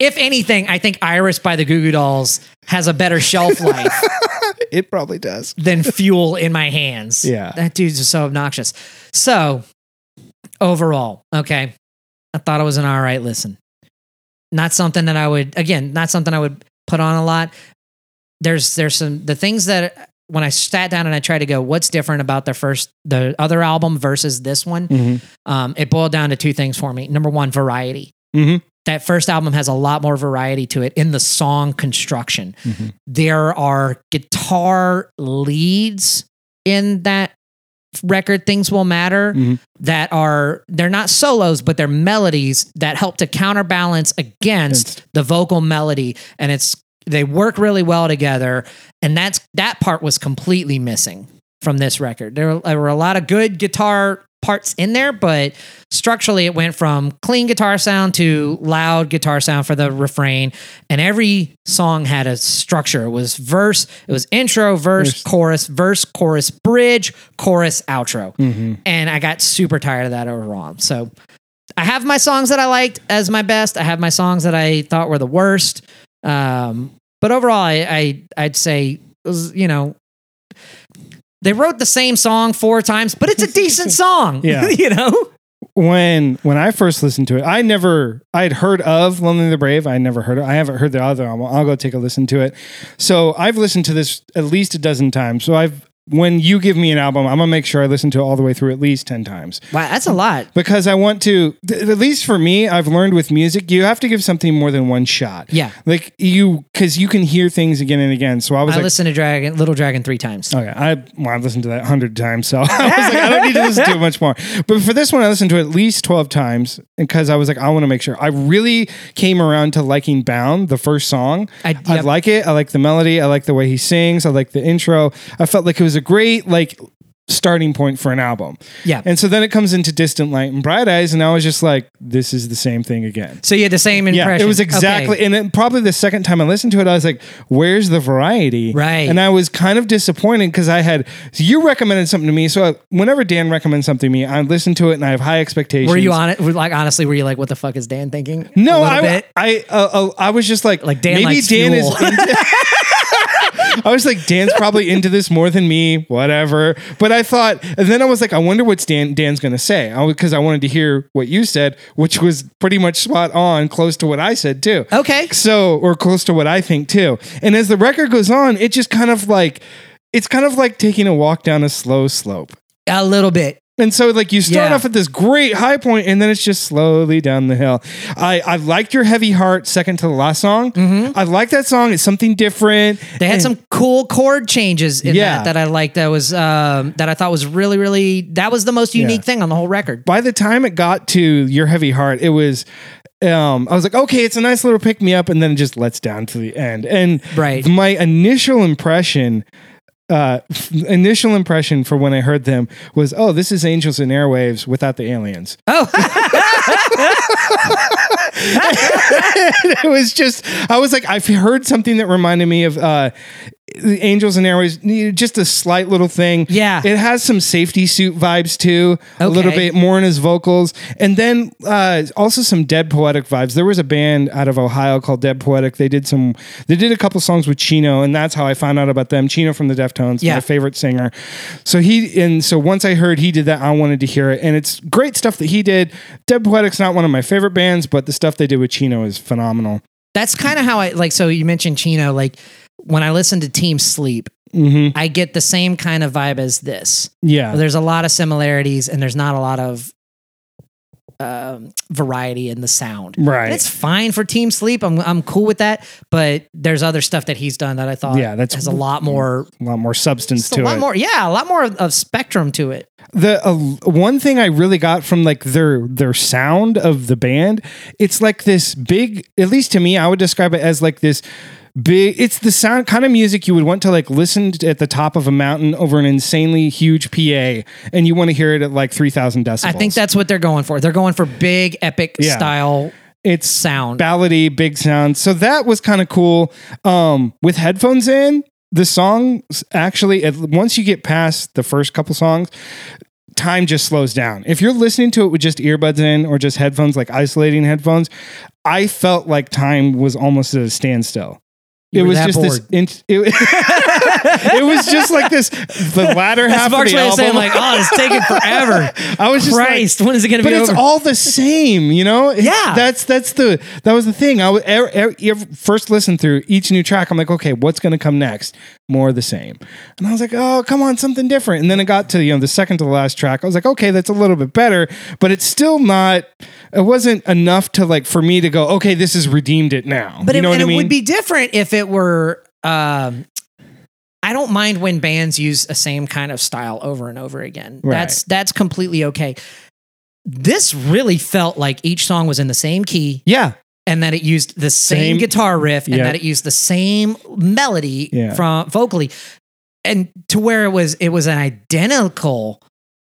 A: if anything, I think Iris by the Goo Goo Dolls has a better shelf life
B: It probably does.
A: than fuel in my hands.
B: Yeah.
A: That dude's just so obnoxious. So, overall, okay, I thought it was an all right listen. Not something that I would, again, not something I would put on a lot. There's, there's some, the things that when I sat down and I tried to go, what's different about the first, the other album versus this one?
B: Mhm.
A: Um, it boiled down to two things for me. Number one, variety.
B: Mhm.
A: That first album has a lot more variety to it in the song construction.
B: Mhm.
A: There are guitar leads in that record things will matter
B: Mhm.
A: that are they're not solos but they're melodies that help to counterbalance against the vocal melody and it's they work really well together and that's that part was completely missing from this record there were, there were a lot of good guitar parts in there but structurally it went from clean guitar sound to loud guitar sound for the refrain and every song had a structure it was verse it was intro verse
B: Verse.
A: chorus verse chorus bridge chorus outro
B: Mhm.
A: and I got super tired of that overall. So I have my songs that I liked as my best. I have my songs that I thought were the worst. Um, but overall, I, I I'd say it was, you know they wrote the same song four times, but it's a decent song.
B: Yeah.
A: you know.
B: When when I first listened to it, I never I'd heard of Lonely the Brave. I never heard it. I haven't heard the other album. I'll go take a listen to it. So I've listened to this at least a dozen times. So I've when you give me an album, I'm gonna make sure I listen to it all the way through at least ten times
A: Wow, that's a lot.
B: because I want to. th- At least for me, I've learned with music, you have to give something more than one shot.
A: Yeah.
B: like you because you can hear things again and again. So I was
A: I
B: like,
A: listened to Dragon, Little Dragon three times.
B: Okay, I well, I've listened to that hundred times, so I was like, I don't need to listen to it much more. But for this one, I listened to it at least twelve times because I was like, I want to make sure. I really came around to liking "Bound," the first song.
A: I-
B: I like it. I like the melody. I like the way he sings. I like the intro. I felt like it was a great like starting point for an album.
A: Yeah.
B: And so then it comes into "Distant Light" and "Bright Eyes," and I was just like, this is the same thing again.
A: So you had the same impression.
B: Yeah, it was exactly,
A: Okay.
B: and then probably the second time I listened to it, I was like, "Where's the variety?"
A: Right.
B: and I was kind of disappointed because I had so you recommended something to me, so I, whenever Dan recommends something to me, I listen to it and I have high expectations.
A: Were you on it? Like honestly, were you like, what the fuck is Dan thinking?
B: No,
A: a
B: I,
A: bit.
B: I, uh, uh, I was just like,
A: Like Dan
B: maybe Dan
A: fuel.
B: is. Into, I was like, Dan's probably into this more than me, whatever. But I thought, and then I was like, I wonder what Dan Dan's gonna say, because I wanted to hear what you said, which was pretty much spot on, close to what I said too.
A: Okay.
B: So, or close to what I think too. And as the record goes on, it just kind of like, it's kind of like taking a walk down a slow slope.
A: A little bit.
B: And so, like, you start
A: Yeah.
B: off at this great high point, and then it's just slowly down the hill. I, I liked your heavy heart second to the last song. I like that song. It's something different.
A: Mm-hmm. They had
B: And-
A: some cool chord changes in
B: Yeah.
A: that that I liked. That was um, that I thought was really, really. That was the most unique thing on the whole record.
B: By the time it got to your heavy heart, it was. Um, I was like, okay, it's a nice little pick me up, and then it just lets down to the end. And
A: Right.
B: my initial impression, uh, initial impression for when I heard them was, oh, this is Angels and Airwaves without the aliens.
A: Oh,
B: it was just I was like I've heard something that reminded me of uh the Angels and Airwaves just a slight little thing.
A: Yeah.
B: It has some Safetysuit vibes too, a little bit more in his vocals. And then uh also some Dead Poetic vibes. There was a band out of Ohio called Dead Poetic. They did some they did a couple songs with Chino and that's how I found out about them. Chino from the Deftones,
A: Yeah.
B: my favorite singer. So he and so once I heard he did that, I wanted to hear it. And it's great stuff that he did. Dead Poetic's not one of my favorite bands, but the stuff they did with Chino is phenomenal.
A: that's kind of how I like. So you mentioned Chino. Like when I listen to Team Sleep,
B: Mm-hmm.
A: I get the same kind of vibe as this.
B: Yeah.
A: There's a lot of similarities, and there's not a lot of um, variety in the sound.
B: Right.
A: And it's fine for Team Sleep. I'm I'm cool with that. But there's other stuff that he's done that I thought
B: Yeah, that's-
A: has a lot more,
B: a lot more substance to
A: a lot
B: it.
A: more. Yeah, a lot more of spectrum to it.
B: the uh, one thing I really got from like their their sound of the band, it's like this big. At least to me, I would describe it as like this big. It's the sound kind of music you would want to like listen to at the top of a mountain over an insanely huge PA, and you want to hear it at like three thousand decibels.
A: I think that's what they're going for. They're going for big, epic
B: Yeah.
A: style
B: it's
A: sound.
B: ballady, big sound. So that was kind of cool. Um, with headphones in, the songs actually, once you get past the first couple songs, time just slows down. If you're listening to it with just earbuds in or just headphones, like isolating headphones, I felt like time was almost at a standstill.
A: You
B: it was just this.
A: bored.
B: int- it, it was just like this. The latter half
A: Mark's
B: of the
A: way
B: album.
A: saying like, oh, it's taking forever.
B: I was just like,
A: Christ, when is it going to be?
B: but
A: it's
B: all the same, you know.
A: Yeah.
B: that's that's the that was the thing. I would er, er, er- first listen through each new track. I'm like, okay, what's going to come next? More the same. And I was like, oh, come on, something different. And then it got to you know the second to the last track. I was like, okay, that's a little bit better, but it's still not. It wasn't enough to like for me to go, okay, this has redeemed it now.
A: But
B: you
A: it,
B: know what
A: and
B: I mean?
A: it would be different if it were. Um, I don't mind when bands use a same kind of style over and over again.
B: Right.
A: That's that's completely okay. This really felt like each song was in the same key
B: yeah,
A: and that it used the same,
B: Same-
A: guitar riff and
B: Yeah.
A: that it used the same melody
B: Yeah.
A: from vocally and to where it was it was an identical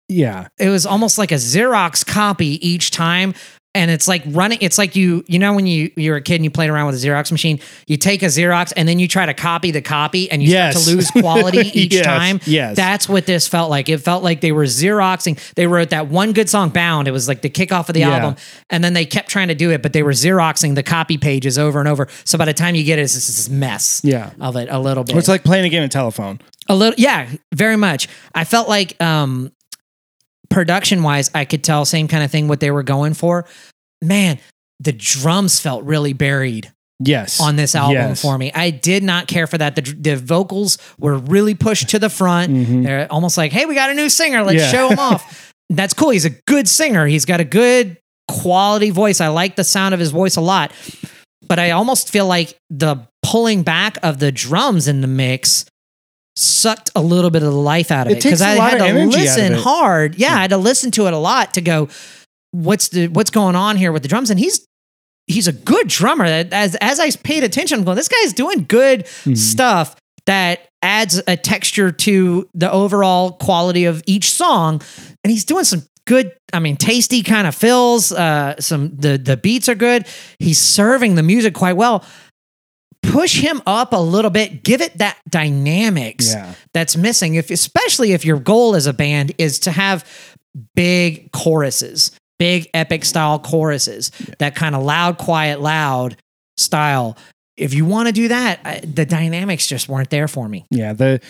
B: yeah,
A: it was almost like a Xerox copy each time. And it's like running, it's like you, you know, when you, you're a kid and you played around with a Xerox machine, you take a Xerox and then you try to copy the copy and you
B: Yes.
A: start to lose quality each
B: Yes,
A: time.
B: yes.
A: That's what this felt like. It felt like they were Xeroxing. They wrote that one good song, Bound. It was like the kickoff of the
B: Yeah.
A: album. And then they kept trying to do it, but they were Xeroxing the copy pages over and over. So by the time you get it, it's just this mess
B: Yeah.
A: of it a little bit.
B: it's like playing a game of telephone.
A: A little, yeah, very much. I felt like um, production wise, I could tell same kind of thing what they were going for. Man, the drums felt really buried.
B: Yes.
A: on this album
B: Yes.
A: for me. I did not care for that. The, the vocals were really pushed to the front. They're almost like, hey, we got a new singer. Let's
B: Mm-hmm. Yeah.
A: show him off. That's cool. He's a good singer. He's got a good quality voice. I like the sound of his voice a lot. But I almost feel like the pulling back of the drums in the mix sucked a little bit of the life out of
B: It
A: because I had to
B: energy out of
A: listen hard. Yeah, I had to listen to it a lot to go, what's the what's going on here with the drums? And he's he's a good drummer. As as I paid attention, I'm going, this guy's doing good
B: Mhm.
A: stuff that adds a texture to the overall quality of each song. And he's doing some good, I mean, tasty kind of fills. Uh, some the the beats are good. He's serving the music quite well. Push him up a little bit. Give it that dynamics
B: Yeah.
A: that's missing. If especially if your goal as a band is to have big choruses, big epic style choruses, that kind of loud, quiet, loud style. If you want to do that, I, the dynamics just weren't there for me.
B: Yeah, the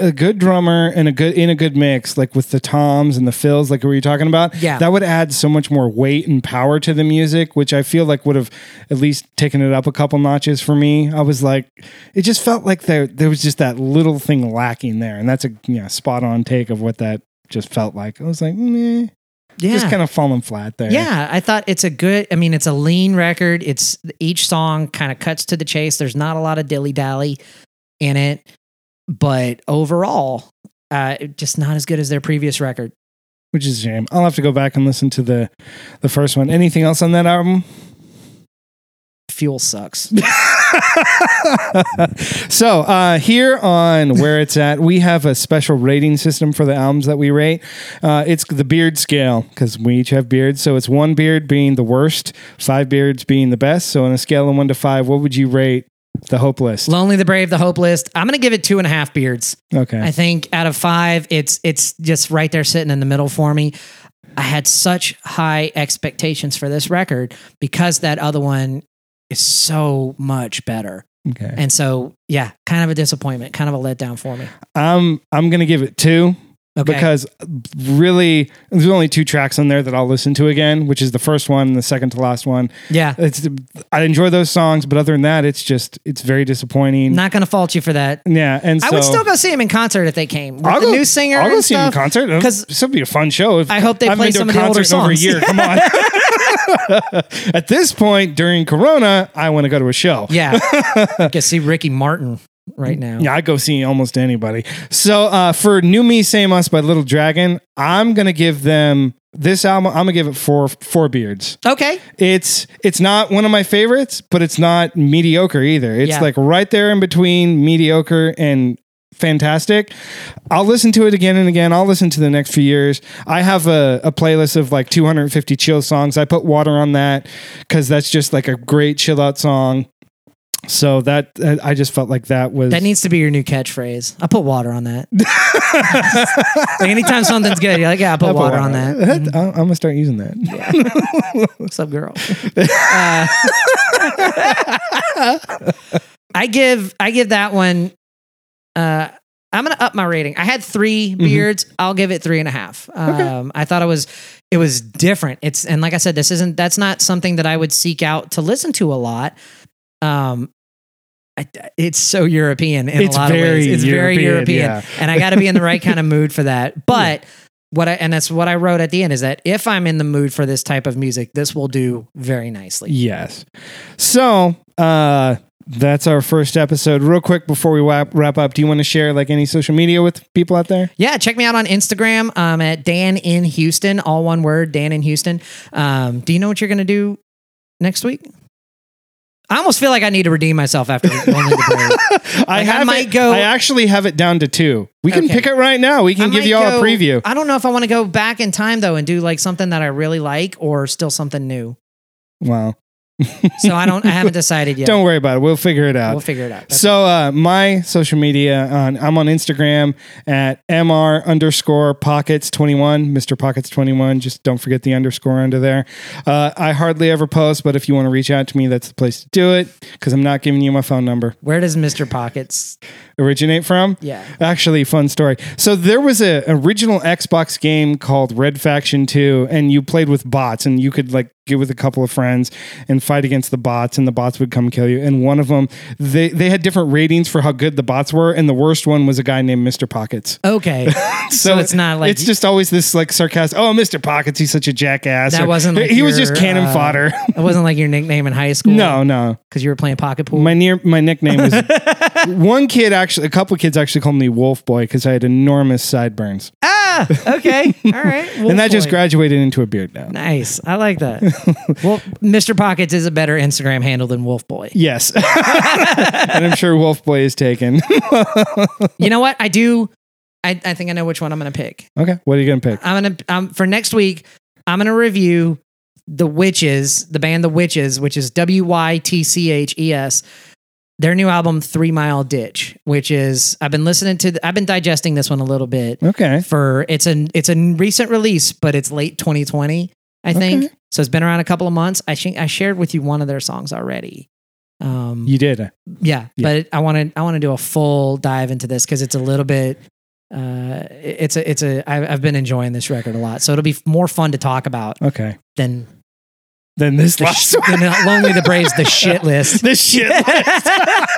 B: a good drummer and a good in a good mix, like with the toms and the fills, like we were you talking about.
A: Yeah.
B: that would add so much more weight and power to the music, which I feel like would have at least taken it up a couple notches for me. I was like, it just felt like there there was just that little thing lacking there, and that's a know, spot on take of what that just felt like. I was like, meh,
A: Yeah.
B: just kind of falling flat there.
A: Yeah, I thought it's a good. I mean, it's a lean record. It's each song kind of cuts to the chase. There's not a lot of dilly dally in it, but overall, uh, just not as good as their previous record.
B: which is a shame. I'll have to go back and listen to the the first one. Anything else on that album?
A: Fuel sucks.
B: so uh, here on where it's at, we have a special rating system for the albums that we rate. Uh, it's the beard scale because we each have beards. So it's one beard being the worst, five beards being the best. So on a scale of one to five, what would you rate the Hope List?
A: Lonely the Brave, the Hopeless. I'm gonna give it two and a half beards.
B: Okay,
A: I think out of five, it's it's just right there sitting in the middle for me. I had such high expectations for this record because that other one is so much better.
B: okay.
A: And so, yeah, kind of a disappointment, kind of a letdown for me.
B: I'm I'm gonna give it two.
A: Okay.
B: Because really, there's only two tracks on there that I'll listen to again, which is the first one and the second to last one.
A: yeah,
B: It's I enjoy those songs, but other than that, it's just it's very disappointing.
A: not going to fault you for that.
B: yeah, and so
A: I would still go see him in concert if they came. With
B: I'll
A: the
B: go-
A: new singer
B: I'll go see him in
A: concert
B: concert
A: 'cause
B: this will be a fun show. If-
A: I hope they
B: I've
A: play some of the older
B: concert over a
A: songs.
B: year. Come on. At this point during Corona, I want to go to a show.
A: Yeah, I can see Ricky Martin right now.
B: Yeah, I go see almost anybody. So uh, for New Me Same Us by Little Dragon, I'm gonna give them this album. I'm gonna give it four four beards.
A: Okay,
B: It's it's not one of my favorites, but it's not mediocre either. It's
A: Yeah.
B: like right there in between mediocre and fantastic. I'll listen to it again and again. I'll listen to the next few years. I have a, a playlist of like 250 chill songs. I put water on that because that's just like a great chill out song. So that I just felt like that was
A: that needs to be your new catchphrase. I put water on that. like anytime something's good, you're like, yeah, I put
B: I'll put
A: water on that. Mm-hmm.
B: I'm gonna start using that.
A: What's up, girl? Uh, I give I give that one. Uh, I'm gonna up my rating. I had 3
B: Mm-hmm.
A: beards. I'll give it three and a half. Um, I thought it was it was different. It's and like I said, this isn't that's not something that I would seek out to listen to a lot. Um, I, it's so European in
B: It's
A: a lot of
B: very
A: ways. It's very
B: European,
A: European,
B: yeah.
A: and I got to be in the right kind of mood for that. But what I and that's what I wrote at the end is that if I'm in the mood for this type of music, this will do very nicely.
B: Yes. So uh that's our first episode. Real quick before we wrap, wrap up, do you want to share like any social media with people out there?
A: Yeah, check me out on Instagram um, at Dan in Houston, all one word, Dan in Houston. Um, do you know what you're going to do next week? I almost feel like I need to redeem myself after Lonely the Brave.
B: I
A: Like, I might
B: it-
A: go-
B: I actually have it down to two. We can
A: Okay.
B: pick it right now. We can
A: I
B: give you all
A: go-
B: a preview.
A: I don't know if I want to go back in time though and do like something that I really like or still something new.
B: Wow.
A: So I don't. I haven't decided yet.
B: Don't worry about it. We'll figure it out.
A: We'll figure it out. That's-
B: So uh, my social media on I'm on Instagram at mr underscore pockets twenty one, Mr. Pockets twenty one. Just don't forget the underscore under there. Uh, I hardly ever post, but if you want to reach out to me, that's the place to do it because I'm not giving you my phone number.
A: Where does Mr. Pockets?
B: Originate from?
A: Yeah.
B: Actually, fun story. So there was a original Xbox game called Red Faction 2, and you played with bots, and you could like get with a couple of friends and fight against the bots, and the bots would come kill you. And one of them, they they had different ratings for how good the bots were, and the worst one was a guy named Mister Pockets.
A: Okay, so, it's not like
B: it's just always this like sarcastic. Oh, Mister Pockets, he's such a jackass.
A: that
B: Or-
A: wasn't. Like
B: he was just cannon
A: uh,
B: fodder.
A: It wasn't like your nickname in high school.
B: No, no.
A: because you were playing pocket pool.
B: My near my nickname was one kid actually a couple kids actually called me Wolf Boy because I had enormous sideburns.
A: ah, okay, all right.
B: and that just graduated into a beard now.
A: Nice. I like that. well, Mr. Pockets is a better Instagram handle than Wolf Boy.
B: Yes. and I'm sure Wolf Boy is taken.
A: You know what? I do. I, I think I know which one I'm going to pick.
B: okay. What are you gonna pick?
A: I'm going to um, for next week. I'm going to review the Wytches, the band The Wytches, which is W Y T C H E S. Their new album Three Mile Ditch, which is I've been listening to. I've been digesting this one a little bit.
B: Okay.
A: for it's a it's a recent release, but it's late 2020, I think.
B: Okay.
A: So it's been around a couple of months. I think I shared with you one of their songs already. Um,
B: You did.
A: yeah,
B: yeah.
A: but I want to I want to do a full dive into this because it's a little bit. Uh, it's a it's a I've, been enjoying this record a lot, so it'll be more fun to talk about
B: Okay.
A: than
B: Then this
A: the
B: last
A: sh- than Lonely the Braves the shit list.
B: this shit.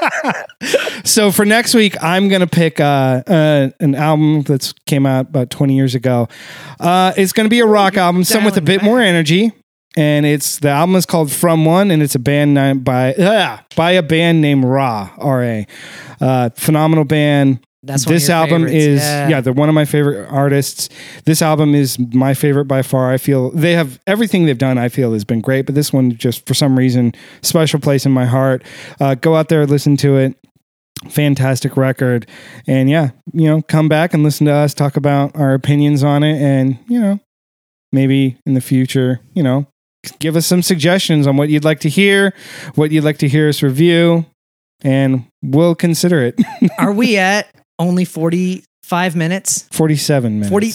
B: so for next week, I'm gonna pick uh, uh, an album that's came out about 20 years ago. Uh, it's gonna be a rock album, some with a bit more energy. And it's the album is called From One, and it's a band by ah, by a band named Ra R A, uh, phenomenal band.
A: That's
B: this album
A: favorites,
B: is
A: yeah.
B: yeah. they're one of my favorite artists. This album is my favorite by far. I feel they have everything they've done. I feel has been great, but this one just for some reason special place in my heart. Uh, go out there, listen to it. Fantastic record, and yeah, you know, come back and listen to us talk about our opinions on it, and you know, maybe in the future, you know, give us some suggestions on what you'd like to hear, what you'd like to hear us review, and we'll consider it.
A: Are we at only 45 minutes?
B: 47 minutes.
A: 40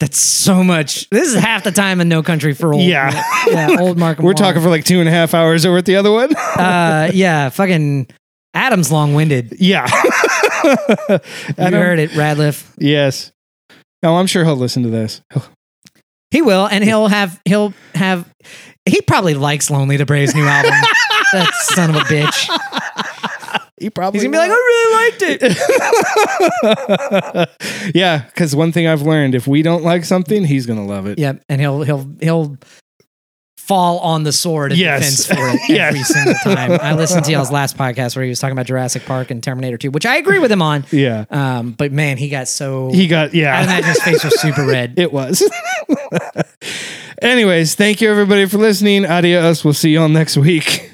A: That's so much. This is half the time in No Country for Old.
B: Yeah.
A: yeah, old Mark.
B: We're talking for like two and a half hours over at the other one.
A: uh, yeah, fucking Adam's long winded.
B: yeah.
A: You heard it, Radliff.
B: Yes. No, I'm sure he'll listen to this.
A: He will, and he'll have he'll have. He probably likes Lonely to Braves new album. that son of a bitch.
B: He probably
A: He's gonna be like, I really liked it.
B: yeah, because one thing I've learned: if we don't like something, he's gonna love it.
A: Yep, and he'll he'll he'll fall on the sword in
B: Yes.
A: defense for it
B: Yes.
A: every single time. I listened to y'all's last podcast where he was talking about Jurassic Park and Terminator 2, which I agree with him on.
B: Yeah.
A: Um, but man, he got so
B: He got yeah.
A: I
B: yeah.
A: imagine his face was super red.
B: It was. Anyways, thank you everybody for listening. Adios. We'll see you all next week.